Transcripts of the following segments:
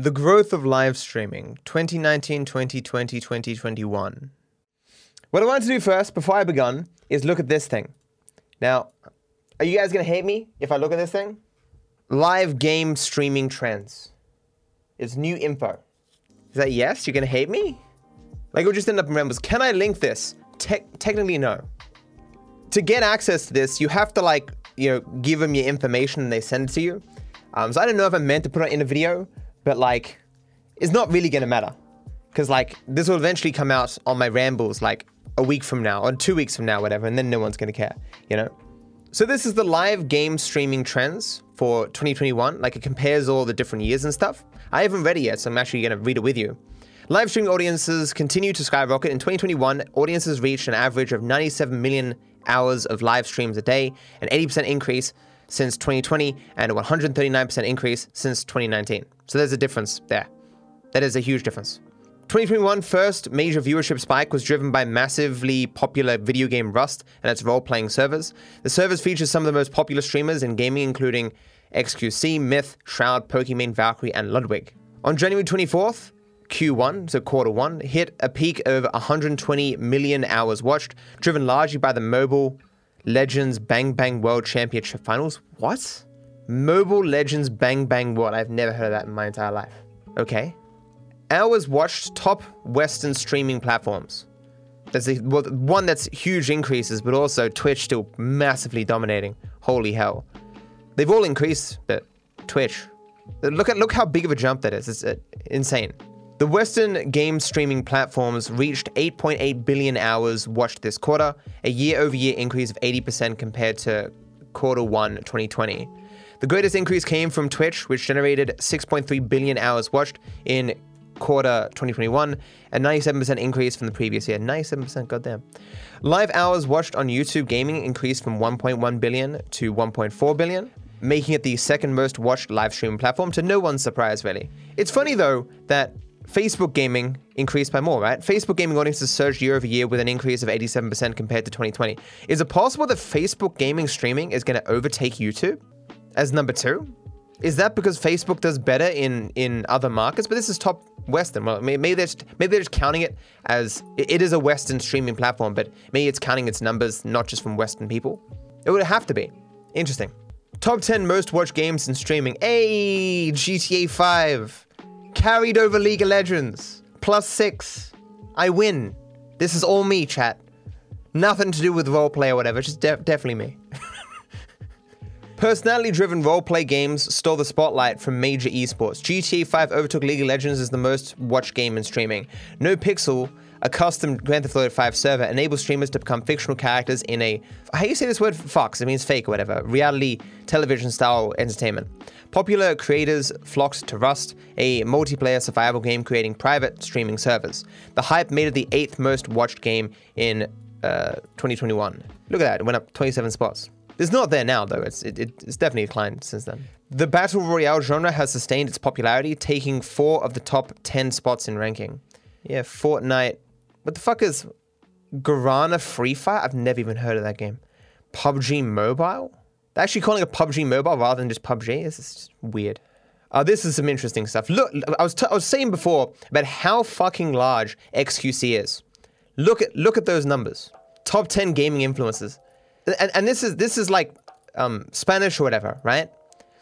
The growth of live streaming 2019, 2020, 2021. What I wanted to do first, before I begun, is look at this thing. Now, are you guys gonna hate me if I look at this thing? Live game streaming trends. It's new info. Is that yes? You're gonna hate me? Like, we'll just end up in rambles. Can I link this? Te- technically, no. To get access to this, you have to, like, you know, give them your information and they send it to you. Um, so I don't know if I'm meant to put it in a video, but, like, it's not really gonna matter. Because, like, this will eventually come out on my rambles, like, a week from now, or two weeks from now, whatever, and then no one's gonna care, you know? So this is the live game streaming trends for 2021. Like it compares all the different years and stuff. I haven't read it yet, so I'm actually to read it with you. Live streaming audiences continue to skyrocket. In 2021, audiences reached an average of 97 million hours of live streams a day, an 80% increase since 2020, and a 139% increase since 2019. So there's a difference there. That is a huge difference. 2021 first major viewership spike was driven by massively popular video game Rust and its role-playing servers. The servers feature some of the most popular streamers in gaming, including XQC, Myth, Shroud, Pokimane, Valkyrae, and Ludwig. On January 24th, Q1, so quarter one, hit a peak of 120 million hours watched, driven largely by the Mobile Legends Bang Bang World Championship Finals. What? Mobile Legends Bang Bang World. I've never heard of that in my entire life. Okay hours watched top Western streaming platforms. There's a, well, one that's huge increases, but also Twitch still massively dominating. Holy hell. They've all increased, but Twitch. Look at look how big of a jump that is. It's uh, insane. The Western game streaming platforms reached 8.8 billion hours watched this quarter, a year-over-year increase of 80% compared to quarter 1 2020. The greatest increase came from Twitch, which generated 6.3 billion hours watched in quarter 2021, a 97% increase from the previous year. 97%, goddamn. Live hours watched on YouTube gaming increased from 1.1 billion to 1.4 billion, making it the second most watched live streaming platform to no one's surprise, really. It's funny though that Facebook gaming increased by more, right? Facebook gaming audiences surged year over year with an increase of 87% compared to 2020. Is it possible that Facebook gaming streaming is going to overtake YouTube as number two? Is that because Facebook does better in in other markets? But this is top Western. Well, maybe they're just, maybe they're just counting it as it is a Western streaming platform, but maybe it's counting its numbers not just from Western people. It would have to be. Interesting. Top 10 most watched games in streaming. Hey, GTA 5 carried over League of Legends. Plus six. I win. This is all me, chat. Nothing to do with roleplay or whatever. Just de- definitely me. Personality driven roleplay games stole the spotlight from major esports. GTA 5 overtook League of Legends as the most watched game in streaming. NoPixel, a custom Grand Theft Auto 5 server, enables streamers to become fictional characters in a, how do you say this word? Fox, it means fake or whatever, reality television style entertainment. Popular creators flocked to Rust, a multiplayer survival game creating private streaming servers. The hype made it the eighth most watched game in uh, 2021. Look at that, it went up 27 spots. It's not there now, though. It's, it, it's definitely declined since then. The Battle Royale genre has sustained its popularity, taking four of the top 10 spots in ranking. Yeah, Fortnite. What the fuck is Garena Free Fire? I've never even heard of that game. PUBG Mobile? They're actually calling it PUBG Mobile rather than just PUBG. This is weird. Uh, this is some interesting stuff. Look, I was, t- I was saying before about how fucking large XQC is. Look at look at those numbers. Top 10 gaming influencers and, and this is this is like um, Spanish or whatever, right?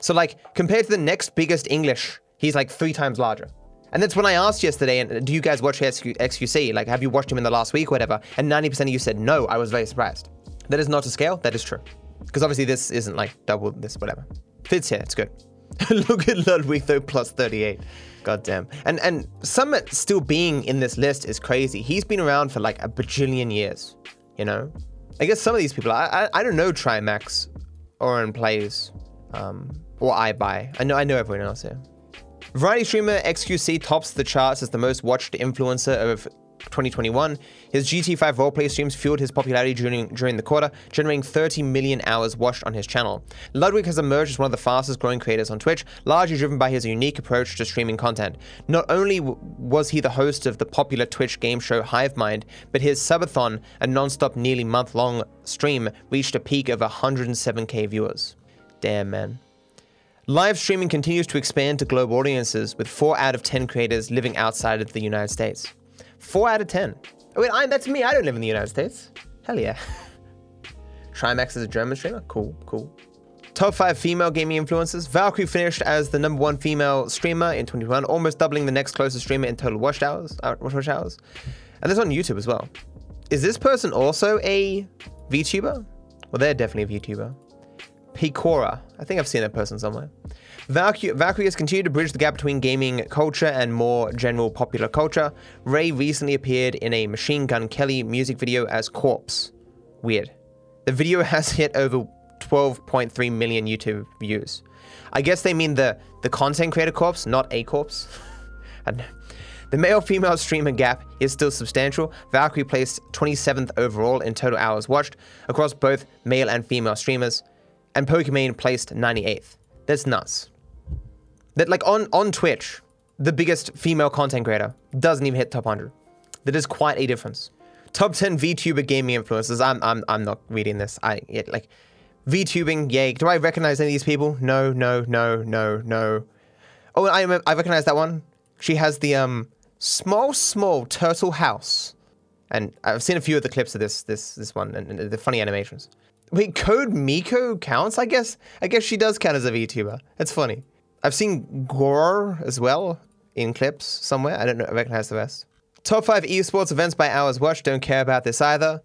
So like compared to the next biggest English, he's like three times larger. And that's when I asked yesterday, and do you guys watch XQC? Like, have you watched him in the last week or whatever? And 90% of you said no. I was very surprised. That is not to scale. That is true. Because obviously this isn't like double this, whatever. Fits here. It's good. Look at Ludwig though, plus 38. God damn. And and Summit still being in this list is crazy. He's been around for like a bajillion years, you know? I guess some of these people, I I, I don't know Trymacs or in plays, um, or Ibai. I know I know everyone else here. Variety streamer XQC tops the charts as the most watched influencer of 2021. His GT5 roleplay streams fueled his popularity during, during the quarter, generating 30 million hours watched on his channel. Ludwig has emerged as one of the fastest growing creators on Twitch, largely driven by his unique approach to streaming content. Not only w- was he the host of the popular Twitch game show Hivemind, but his subathon, a non-stop nearly month-long stream, reached a peak of 107k viewers. Damn, man. Live streaming continues to expand to global audiences, with 4 out of 10 creators living outside of the United States. 4 out of 10. Oh, wait, I, that's me. I don't live in the United States. Hell yeah. Trymacs is a German streamer? Cool, cool. Top 5 female gaming influencers. Valkyrae finished as the number one female streamer in 2021, almost doubling the next closest streamer in total watch hours. Uh, watch hours. And this on YouTube as well. Is this person also a VTuber? Well, they're definitely a VTuber. Pekora. I think I've seen that person somewhere. Valkyrae, Valkyrae has continued to bridge the gap between gaming culture and more general popular culture. Rae recently appeared in a Machine Gun Kelly music video as Corpse. Weird. The video has hit over 12.3 million YouTube views. I guess they mean the, the content creator corpse, not a corpse. The male female streamer gap is still substantial. Valkyrae placed 27th overall in total hours watched across both male and female streamers, and Pokimane placed 98th. That's nuts. That like on on Twitch, the biggest female content creator doesn't even hit top 100. That is quite a difference. Top 10 VTuber gaming influencers. I'm I'm I'm not reading this. I it, like VTubing. Yay. Do I recognize any of these people? No, no, no, no, no. Oh, I I recognize that one. She has the um small, small turtle house. And I've seen a few of the clips of this this this one and, and the funny animations. Wait, Code Miko counts? I guess I guess she does count as a VTuber. That's funny. I've seen Gore as well in clips somewhere. I don't know, I recognize the rest. Top five esports events by hours watched. Don't care about this either.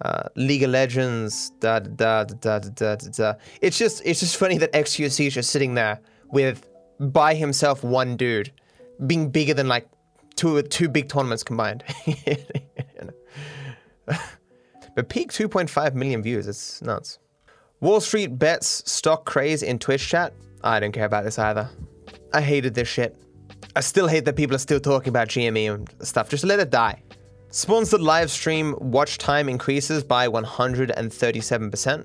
Uh, League of Legends. Da da da da da da. It's just it's just funny that XQC is just sitting there with by himself one dude, being bigger than like two two big tournaments combined. but peak 2.5 million views. It's nuts. Wall Street bets stock craze in Twitch chat. I don't care about this either. I hated this shit. I still hate that people are still talking about GME and stuff. Just let it die. Sponsored live stream watch time increases by 137%.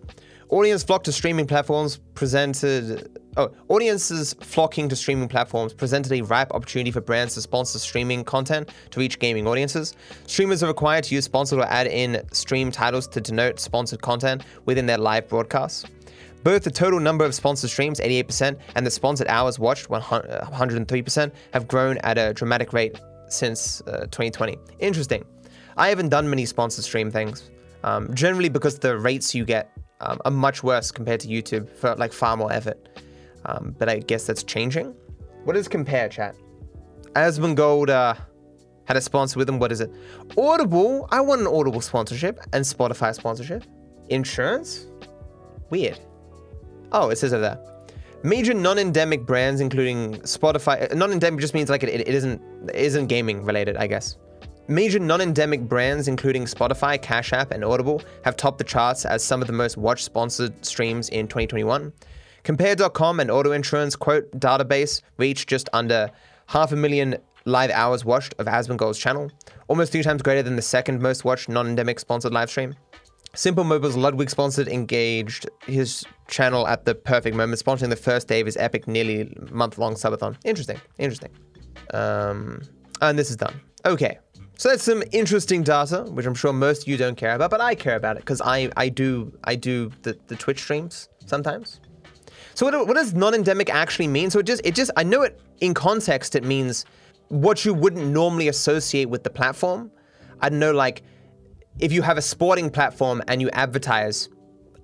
Audience flock to streaming platforms presented Oh, audiences flocking to streaming platforms presented a ripe opportunity for brands to sponsor streaming content to reach gaming audiences. Streamers are required to use sponsored or add in stream titles to denote sponsored content within their live broadcasts. Both the total number of sponsored streams, 88%, and the sponsored hours watched, 103%, have grown at a dramatic rate since uh, 2020. Interesting. I haven't done many sponsored stream things, um, generally because the rates you get um, are much worse compared to YouTube for like far more effort. Um, but I guess that's changing. What is Compare Chat? Asmongold uh, had a sponsor with them. What is it? Audible. I want an Audible sponsorship and Spotify sponsorship. Insurance? Weird. Oh, it says it there. Major non-endemic brands, including Spotify. Uh, non-endemic just means like it, it isn't it isn't gaming related, I guess. Major non-endemic brands, including Spotify, Cash App, and Audible, have topped the charts as some of the most watched sponsored streams in 2021. Compare.com and auto insurance quote database reached just under half a million live hours watched of Asmongold's channel, almost three times greater than the second most watched non-endemic sponsored live stream. Simple Mobile's Ludwig sponsored engaged his channel at the perfect moment, sponsoring the first day of his epic, nearly month-long subathon. Interesting, interesting. Um, and this is done. Okay, so that's some interesting data, which I'm sure most of you don't care about, but I care about it because I, I do I do the, the Twitch streams sometimes. So what, what does non-endemic actually mean? So it just, it just, I know it in context, it means what you wouldn't normally associate with the platform. I know, like if you have a sporting platform and you advertise,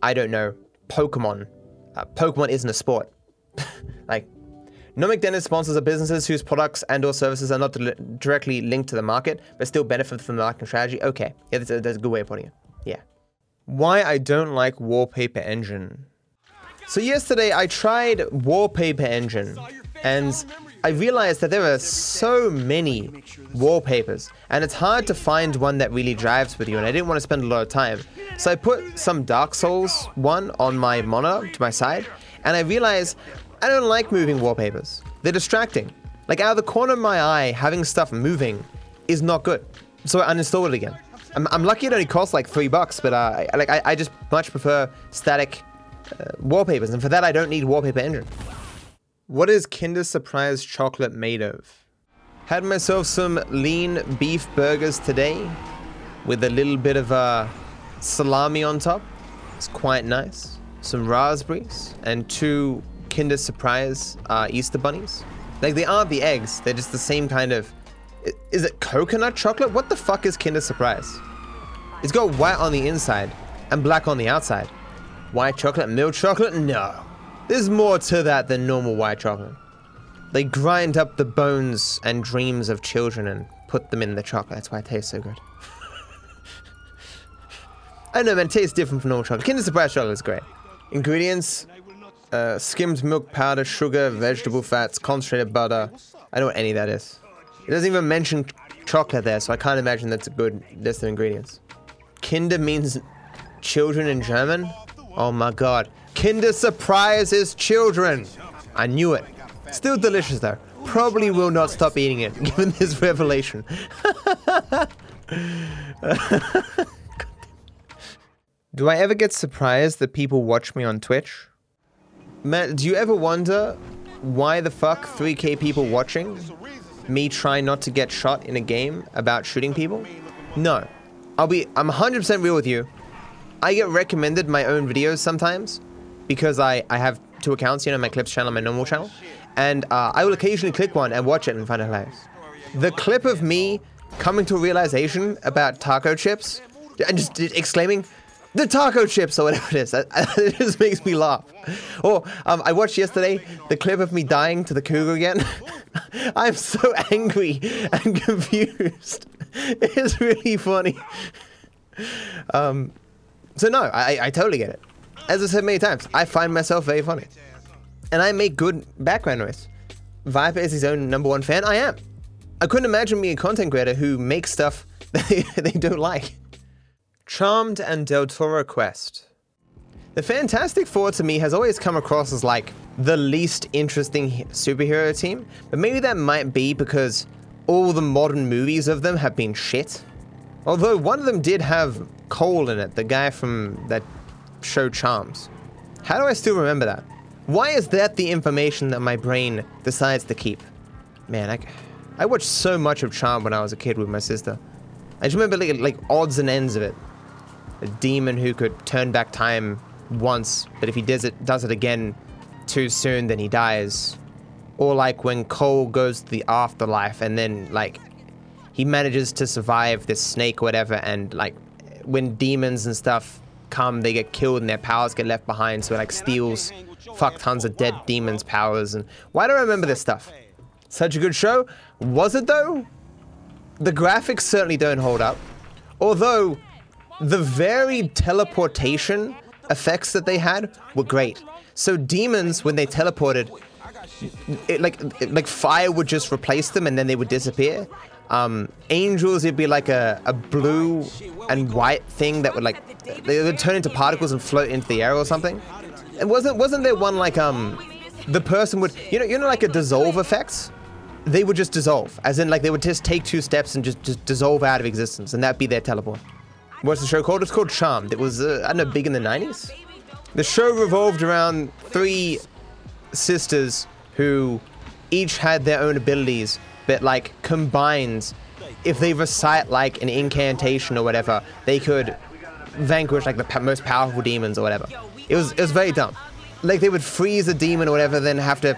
I don't know, Pokemon. Uh, Pokemon isn't a sport. like, Non-endemic sponsors are businesses whose products and or services are not directly linked to the market, but still benefit from the marketing strategy. Okay, yeah, that's a, that's a good way of putting it. Yeah. Why I don't like Wallpaper Engine. So yesterday I tried Wallpaper Engine and I realized that there are so many wallpapers and it's hard to find one that really drives with you and I didn't want to spend a lot of time. So I put some Dark Souls one on my monitor to my side and I realized I don't like moving wallpapers. They're distracting. Like out of the corner of my eye, having stuff moving is not good. So I uninstalled it again. I'm, I'm lucky it only costs like three bucks, but uh, I, like I, I just much prefer static uh, wallpapers, and for that I don't need Wallpaper Engine. What is Kinder Surprise chocolate made of? Had myself some lean beef burgers today with a little bit of uh, salami on top. It's quite nice. Some raspberries and two Kinder Surprise uh, Easter bunnies. Like they aren't the eggs; they're just the same kind of. Is it coconut chocolate? What the fuck is Kinder Surprise? It's got white on the inside and black on the outside. White chocolate, milk chocolate? No. There's more to that than normal white chocolate. They grind up the bones and dreams of children and put them in the chocolate. That's why it tastes so good. I know, man. It tastes different from normal chocolate. Kinder Surprise chocolate is great. Ingredients: uh, skimmed milk powder, sugar, vegetable fats, concentrated butter. I don't know what any of that is. It doesn't even mention chocolate there, so I can't imagine that's a good list of ingredients. Kinder means children in German. Oh my god. Kinder Surprise is children. I knew it. Still delicious though. Probably will not stop eating it given this revelation. Do I ever get surprised that people watch me on Twitch? Matt, do you ever wonder why the fuck 3k people watching me try not to get shot in a game about shooting people? No. I'll be I'm 100% real with you. I get recommended my own videos sometimes because I I have two accounts, you know, my clips channel my normal channel, and uh, I will occasionally click one and watch it and find it hilarious. The clip of me coming to a realization about taco chips and just exclaiming, the taco chips or whatever it is. it just makes me laugh. Or um, I watched yesterday the clip of me dying to the cougar again. I'm so angry and confused. It's really funny. Um, so no, I, I totally get it. As I said many times, I find myself very funny. And I make good background noise. Viper is his own number one fan. I am. I couldn't imagine being a content creator who makes stuff that they, they don't like. Charmed and Deltora Quest. The Fantastic Four to me has always come across as like the least interesting superhero team, but maybe that might be because all the modern movies of them have been shit. Although one of them did have Cole in it, the guy from that show Charms. How do I still remember that? Why is that the information that my brain decides to keep? Man, I, I watched so much of Charm when I was a kid with my sister. I just remember like, like odds and ends of it. A demon who could turn back time once, but if he does it, does it again too soon, then he dies. Or like when Cole goes to the afterlife and then like he manages to survive this snake or whatever and like when demons and stuff come they get killed and their powers get left behind so it like steals fuck tons of dead demons powers and why do I remember this stuff? Such a good show? Was it though? The graphics certainly don't hold up. Although the very teleportation effects that they had were great. So demons, when they teleported, it, like like fire would just replace them and then they would disappear. Um, angels, it'd be like a, a blue and white thing that would like they would turn into particles and float into the air or something. And wasn't wasn't there one like um the person would you know you know like a dissolve effect? They would just dissolve, as in like they would just take two steps and just, just dissolve out of existence, and that'd be their teleport. What's the show called? It's called Charmed. It was uh, I don't know big in the 90s. The show revolved around three sisters who each had their own abilities, but like combined, if they recite like an incantation or whatever, they could vanquish like the most powerful demons or whatever. It was it was very dumb. Like they would freeze a demon or whatever, then have to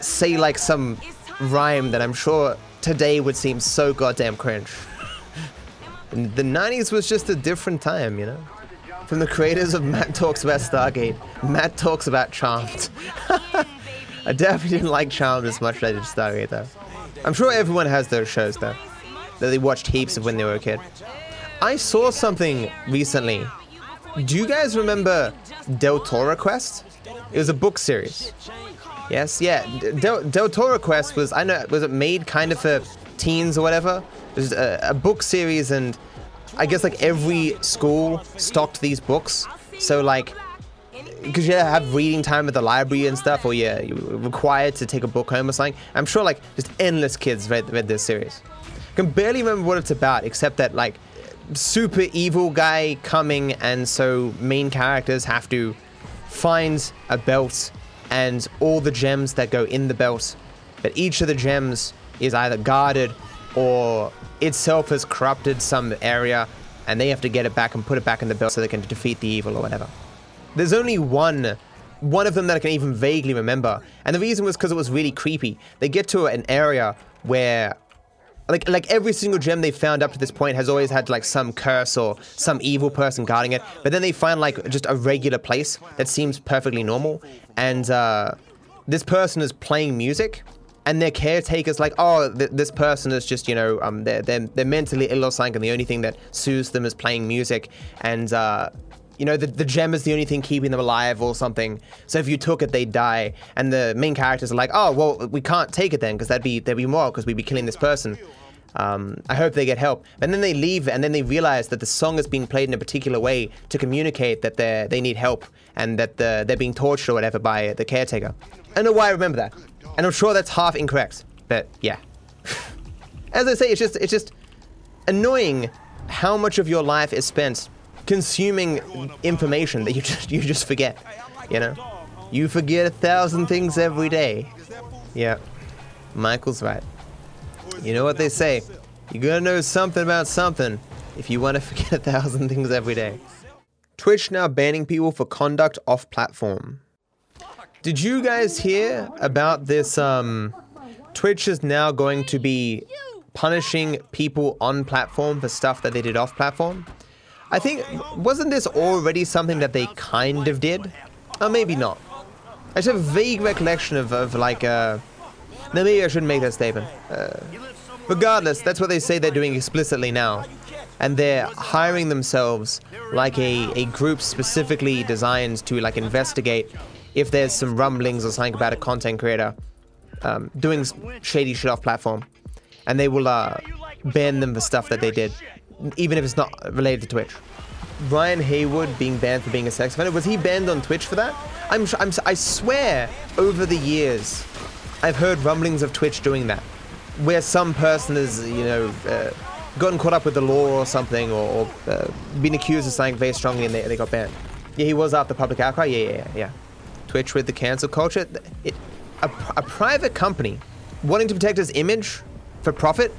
say like some rhyme that I'm sure today would seem so goddamn cringe. the 90s was just a different time, you know? From the creators of Matt Talks About Stargate, Matt Talks About Charmed. I definitely didn't like Charmed as much as I did Stargate, though. I'm sure everyone has those shows, though, that they watched heaps of when they were a kid. I saw something recently. Do you guys remember Deltora Quest? It was a book series. Yes, yeah. Del, Deltora Quest was, I know, was it made kind of for teens or whatever? It was a, a book series, and I guess like every school stocked these books. So, like, because you have reading time at the library and stuff, or you're required to take a book home or something. I'm sure like just endless kids read, read this series. I can barely remember what it's about, except that like super evil guy coming, and so main characters have to find a belt and all the gems that go in the belt. But each of the gems is either guarded or itself has corrupted some area, and they have to get it back and put it back in the belt so they can defeat the evil or whatever. There's only one one of them that I can even vaguely remember. And the reason was because it was really creepy. They get to an area where like like every single gem they found up to this point has always had like some curse or some evil person guarding it. But then they find like just a regular place that seems perfectly normal, and uh, this person is playing music, and their caretaker's like, oh, th- this person is just you know um they're they're, they're mentally ill or something, and the only thing that soothes them is playing music, and uh, you know, the, the gem is the only thing keeping them alive or something. So if you took it, they'd die. And the main characters are like, oh, well, we can't take it then because that'd be, that'd be moral because we'd be killing this person. Um, I hope they get help. And then they leave and then they realize that the song is being played in a particular way to communicate that they they need help and that the, they're being tortured or whatever by the caretaker. I don't know why I remember that. And I'm sure that's half incorrect. But yeah. As I say, it's just, it's just annoying how much of your life is spent consuming information that you just you just forget. You know, you forget a thousand things every day. Yeah, Michael's right. You know what they say? You gotta know something about something if you want to forget a thousand things every day. Twitch now banning people for conduct off platform. Did you guys hear about this? Um, Twitch is now going to be punishing people on platform for stuff that they did off platform. I think, wasn't this already something that they kind of did? Or maybe not. I just have a vague recollection of, of like, uh, no, maybe I shouldn't make that statement. Uh, regardless, that's what they say they're doing explicitly now. And they're hiring themselves like a, a group specifically designed to like investigate if there's some rumblings or something about a content creator um, doing shady shit off platform. And they will uh, ban them for stuff that they did even if it's not related to Twitch. Ryan Haywood being banned for being a sex offender, was he banned on Twitch for that? I'm, I'm, I swear, over the years, I've heard rumblings of Twitch doing that, where some person has, you know, uh, gotten caught up with the law or something, or, or uh, been accused of something very strongly and they, they got banned. Yeah, he was after public outcry. Yeah, yeah, yeah. Twitch with the cancel culture. It, a, a private company wanting to protect its image for profit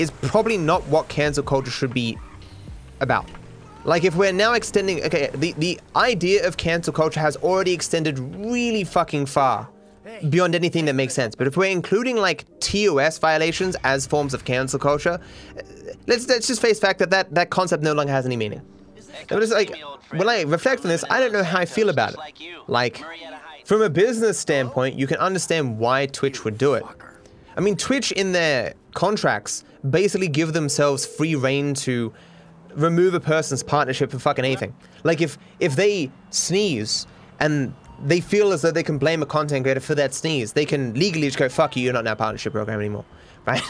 is probably not what cancel culture should be about. Like if we're now extending, okay, the, the idea of cancel culture has already extended really fucking far beyond anything that makes sense. But if we're including like TOS violations as forms of cancel culture, let's, let's just face fact that, that that concept no longer has any meaning. But it's like, when I reflect on this, I don't know how I feel about it. Like, from a business standpoint, you can understand why Twitch would do it. I mean, Twitch in their contracts basically give themselves free reign to remove a person's partnership for fucking anything. Like if if they sneeze and they feel as though they can blame a content creator for that sneeze, they can legally just go, fuck you, you're not in our partnership program anymore. Right?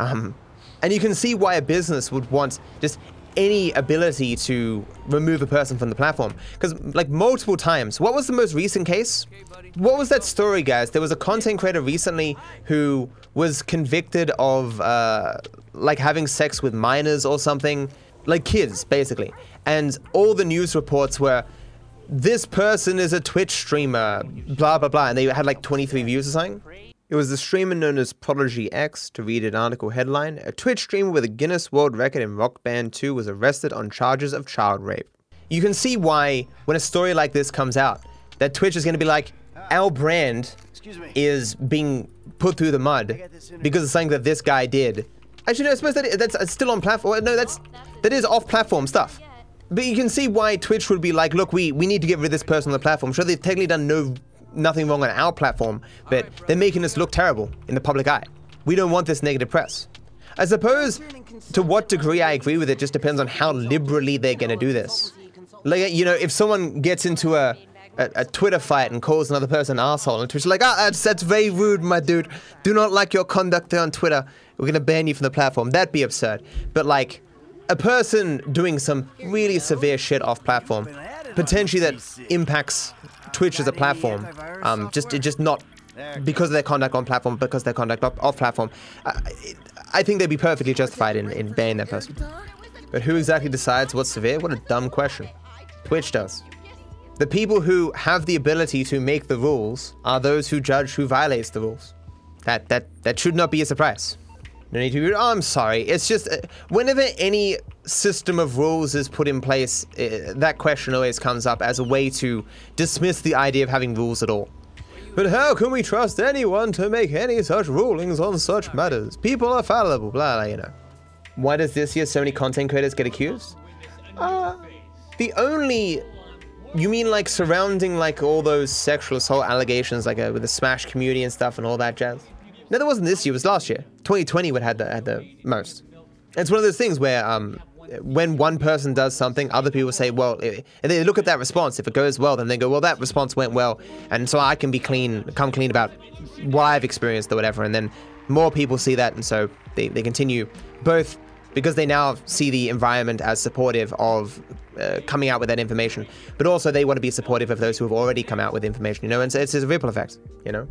Um, and you can see why a business would want just any ability to remove a person from the platform. Because, like, multiple times. What was the most recent case? What was that story, guys? There was a content creator recently who was convicted of, uh, like, having sex with minors or something. Like, kids, basically. And all the news reports were, this person is a Twitch streamer, blah, blah, blah. And they had, like, 23 views or something. It was the streamer known as Prodigy X to read an article headline A Twitch streamer with a Guinness World Record in Rock Band 2 was arrested on charges of child rape. You can see why, when a story like this comes out, that Twitch is going to be like, our brand is being put through the mud because of something that this guy did. Actually, no, I suppose that that's still on platform. No, that's that is off-platform stuff. But you can see why Twitch would be like, look, we, we need to get rid of this person on the platform. Sure they've technically done no nothing wrong on our platform, but they're making us look terrible in the public eye. We don't want this negative press. I suppose to what degree I agree with it just depends on how liberally they're going to do this. Like, you know, if someone gets into a, a, a, Twitter fight and calls another person an asshole, and Twitter's like, ah, that's, that's very rude, my dude. Do not like your conduct on Twitter. We're going to ban you from the platform. That'd be absurd. But, like, a person doing some really severe shit off platform, potentially that impacts Twitch as a platform. Um, just just not because of their conduct on platform, because their conduct off, platform. I, I think they'd be perfectly justified in, in banning that person. But who exactly decides what's severe? What a dumb question. Twitch does. The people who have the ability to make the rules are those who judge who violates the rules. That that that should not be a surprise. No need to. be. Oh, I'm sorry. It's just uh, whenever any system of rules is put in place, uh, that question always comes up as a way to dismiss the idea of having rules at all. But how can we trust anyone to make any such rulings on such matters? People are fallible, blah, blah, you know. Why does this year so many content creators get accused? Uh, the only you mean like surrounding like all those sexual assault allegations, like uh, with the Smash community and stuff and all that jazz? No, that wasn't this year. It was last year. 2020 would had the had the most. It's one of those things where um, when one person does something, other people say, well, and they look at that response. If it goes well, then they go, well, that response went well, and so I can be clean, come clean about what I've experienced or whatever. And then more people see that, and so they, they continue both because they now see the environment as supportive of uh, coming out with that information, but also they want to be supportive of those who have already come out with information, you know, and so it's, it's a ripple effect, you know.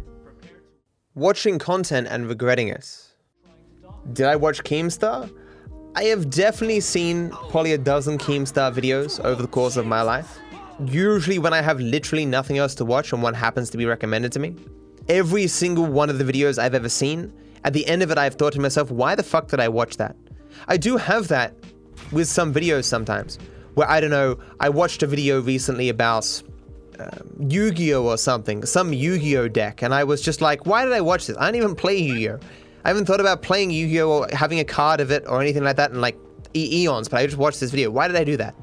Watching content and regretting it. Did I watch Keemstar? I have definitely seen probably a dozen Keemstar videos over the course of my life. Usually when I have literally nothing else to watch and one happens to be recommended to me. Every single one of the videos I've ever seen, at the end of it I've thought to myself, why the fuck did I watch that? I do have that with some videos sometimes, where I don't know, I watched a video recently about uh, Yu-Gi-Oh or something, some Yu-Gi-Oh deck, and I was just like, why did I watch this? I don't even play Yu-Gi-Oh. I haven't thought about playing Yu-Gi-Oh or having a card of it or anything like that in like e eons, but I just watched this video. Why did I do that?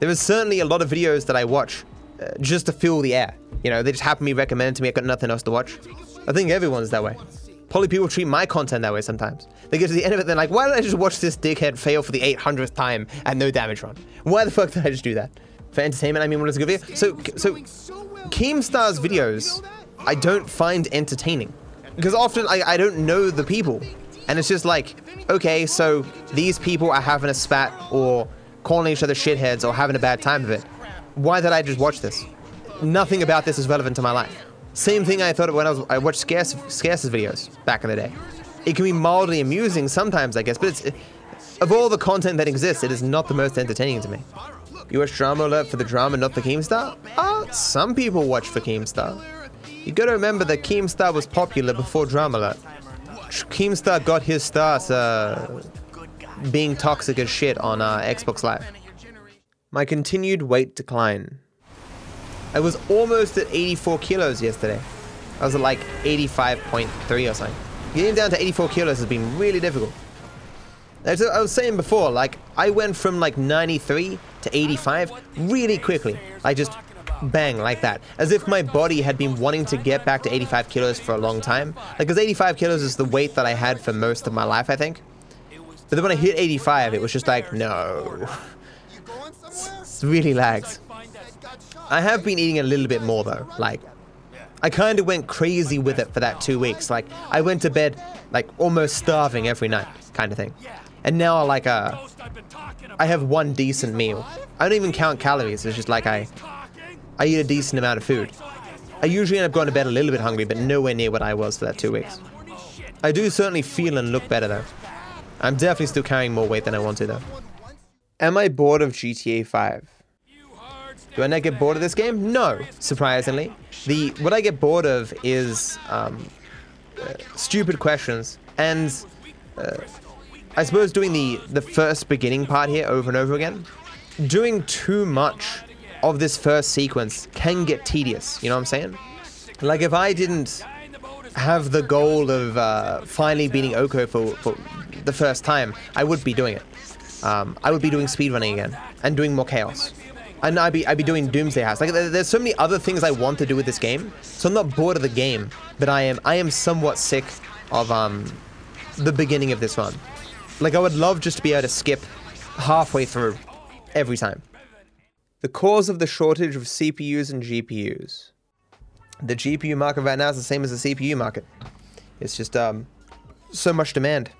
There is certainly a lot of videos that I watch uh, just to fill the air. You know, they just happen to be recommended to me. I've got nothing else to watch. I think everyone's that way. Probably people treat my content that way sometimes. They get to the end of it, they're like, why did I just watch this dickhead fail for the 800th time and no damage run? Why the fuck did I just do that? For entertainment, I mean, what is a good video? So, so, Keemstar's videos, I don't find entertaining. Because often I, I don't know the people. And it's just like, okay, so these people are having a spat or calling each other shitheads or having a bad time of it. Why did I just watch this? Nothing about this is relevant to my life. Same thing I thought when I was I watched Scarce Scarce's videos back in the day. It can be mildly amusing sometimes, I guess, but it's of all the content that exists, it is not the most entertaining to me. You watch Drama Alert for the drama, not the Keemstar? Uh, some people watch for Keemstar. You gotta remember that Keemstar was popular before Drama Alert. Keemstar got his start uh, being toxic as shit on uh, Xbox Live. My continued weight decline. I was almost at 84 kilos yesterday. I was at like 85.3 or something. Getting down to 84 kilos has been really difficult. As I was saying before, like, I went from like 93 to 85 really quickly. I just bang like that. As if my body had been wanting to get back to 85 kilos for a long time. Like, because 85 kilos is the weight that I had for most of my life, I think. But then when I hit 85, it was just like, no. It's really lags. I have been eating a little bit more though. Like, I kind of went crazy with it for that two weeks. Like, I went to bed like almost starving every night, kind of thing. And now, like, uh, I have one decent meal. I don't even count calories. It's just like I, I eat a decent amount of food. I usually end up going to bed a little bit hungry, but nowhere near what I was for that two weeks. I do certainly feel and look better though. I'm definitely still carrying more weight than I want to though. Am I bored of GTA 5? Do I not get bored of this game? No, surprisingly. The what I get bored of is um, uh, stupid questions and uh, I suppose doing the the first beginning part here over and over again. Doing too much of this first sequence can get tedious. You know what I'm saying? Like if I didn't have the goal of uh, finally beating Oko for, for the first time, I would be doing it. Um, I would be doing speedrunning again and doing more chaos and I'd be I'd be doing Doomsday House. Like there's so many other things I want to do with this game. So I'm not bored of the game, but I am I am somewhat sick of um the beginning of this run. Like I would love just to be able to skip halfway through every time. The cause of the shortage of CPUs and GPUs. The GPU market right now is the same as the CPU market. It's just um so much demand.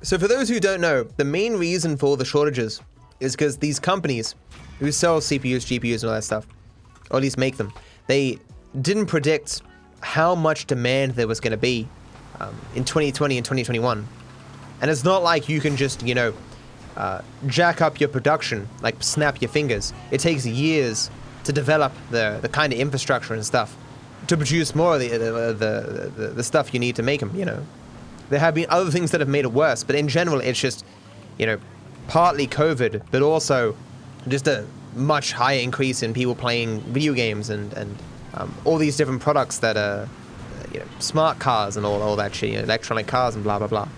So for those who don't know, the main reason for the shortages is because these companies who sell CPUs, GPUs, and all that stuff, or at least make them, they didn't predict how much demand there was going to be um, in 2020 and 2021. And it's not like you can just, you know, uh, jack up your production, like snap your fingers. It takes years to develop the, the kind of infrastructure and stuff to produce more of the, the, the, the, stuff you need to make them, you know. There have been other things that have made it worse, but in general, it's just, you know, partly COVID, but also just a much higher increase in people playing video games and and um, all these different products that are, you know, smart cars and all all that shit, you know, electronic cars and blah blah blah.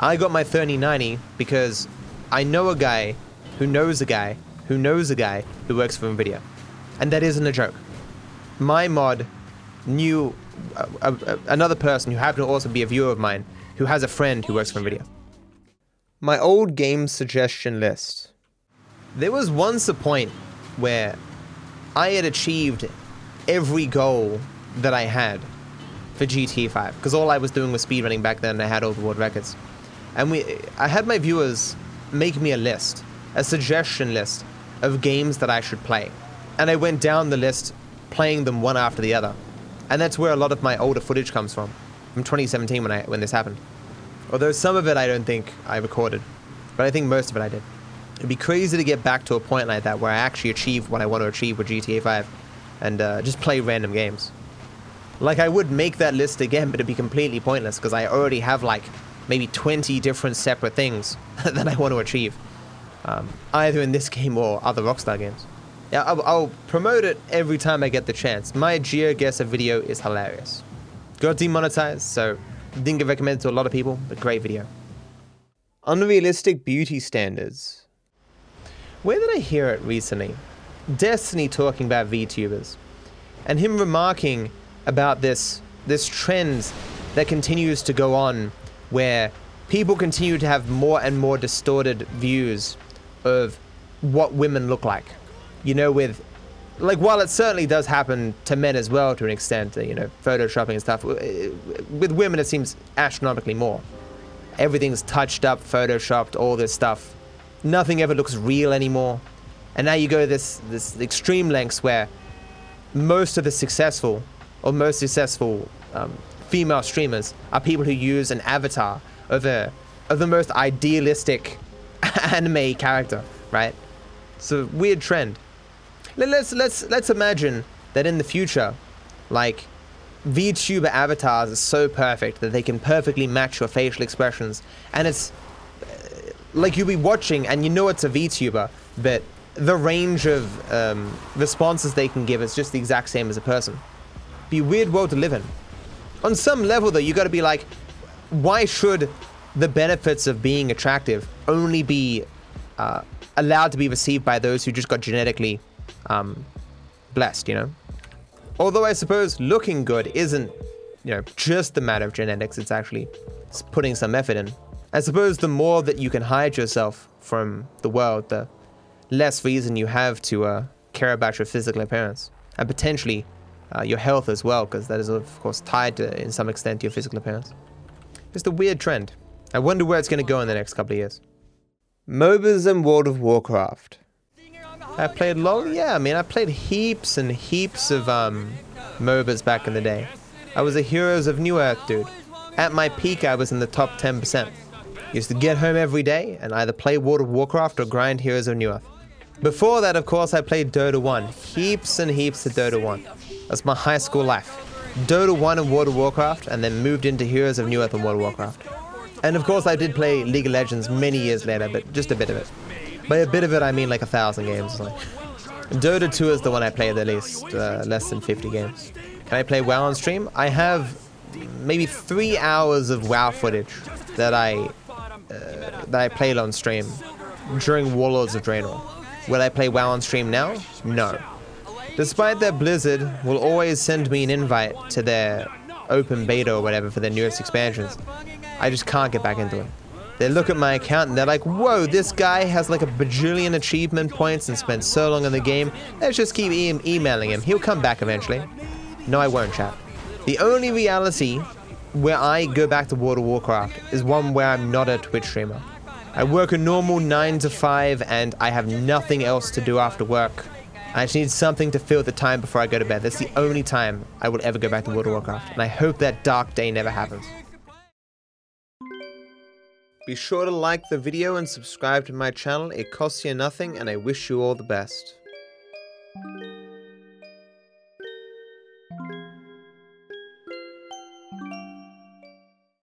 I got my 3090 because I know a guy who knows a guy who knows a guy who works for Nvidia, and that isn't a joke. My mod knew uh, uh, another person who happened to also be a viewer of mine who has a friend who works for Nvidia. My old game suggestion list. There was once a point where I had achieved every goal that I had for GT5 because all I was doing was speedrunning back then and I had all the world records. And we I had my viewers make me a list, a suggestion list of games that I should play. And I went down the list playing them one after the other. And that's where a lot of my older footage comes from, from 2017 when I when this happened. Although some of it I don't think I recorded, but I think most of it I did. It'd be crazy to get back to a point like that where I actually achieve what I want to achieve with GTA 5 and uh, just play random games. Like I would make that list again, but it'd be completely pointless because I already have like maybe 20 different separate things that I want to achieve, um, either in this game or other Rockstar games. Yeah, I'll, I'll, promote it every time I get the chance. My GeoGuessr video is hilarious. Got demonetized, so didn't get recommended to a lot of people, but great video. Unrealistic beauty standards. Where did I hear it recently? Destiny talking about VTubers, and him remarking about this this trend that continues to go on, where people continue to have more and more distorted views of what women look like you know, with like while it certainly does happen to men as well to an extent, you know, photoshopping and stuff. With women, it seems astronomically more. Everything's touched up, photoshopped, all this stuff. Nothing ever looks real anymore. And now you go this this extreme lengths where most of the successful or most successful um, female streamers are people who use an avatar of a of the most idealistic anime character, right? It's a weird trend let's let's let's imagine that in the future, like VTuber avatars are so perfect that they can perfectly match your facial expressions, and it's uh, like you'll be watching and you know it's a VTuber, but the range of um, responses they can give is just the exact same as a person. Be a weird world to live in. On some level, though, you got to be like, why should the benefits of being attractive only be uh, allowed to be received by those who just got genetically um, blessed, you know? Although I suppose looking good isn't, you know, just a matter of genetics, it's actually putting some effort in. I suppose the more that you can hide yourself from the world, the less reason you have to uh, care about your physical appearance and potentially uh, your health as well, because that is, of course, tied to, in some extent, to your physical appearance. It's a weird trend. I wonder where it's going to go in the next couple of years. MOBAs and World of Warcraft. I played LoL? Yeah, I mean, I played heaps and heaps of um, MOBAs back in the day. I was a Heroes of Newerth dude. At my peak, I was in the top 10%. Used to get home every day and either play World of Warcraft or grind Heroes of Newerth. Before that, of course, I played Dota 1. Heaps and heaps of Dota 1. That's my high school life. Dota 1 and World of Warcraft, and then moved into Heroes of Newerth and World of Warcraft. And of course, I did play League of Legends many years later, but just a bit of it. By a bit of it, I mean like a thousand games. Like. Dota 2 is the one I played the least, uh, less than 50 games. Can I play WoW on stream? I have maybe three hours of WoW footage that I uh, that I played on stream during Warlords of Draenor. Will I play WoW on stream now? No. Despite that Blizzard will always send me an invite to their open beta or whatever for their newest expansions, I just can't get back into it. They look at my account and they're like, whoa, this guy has like a bajillion achievement points and spent so long in the game. Let's just keep e emailing him. He'll come back eventually. No, I won't, chat. The only reality where I go back to World of Warcraft is one where I'm not a Twitch streamer. I work a normal 9 to 5 and I have nothing else to do after work. I just need something to fill the time before I go to bed. That's the only time I will ever go back to World of Warcraft. And I hope that dark day never happens. Be sure to like the video and subscribe to my channel, it costs you nothing and I wish you all the best.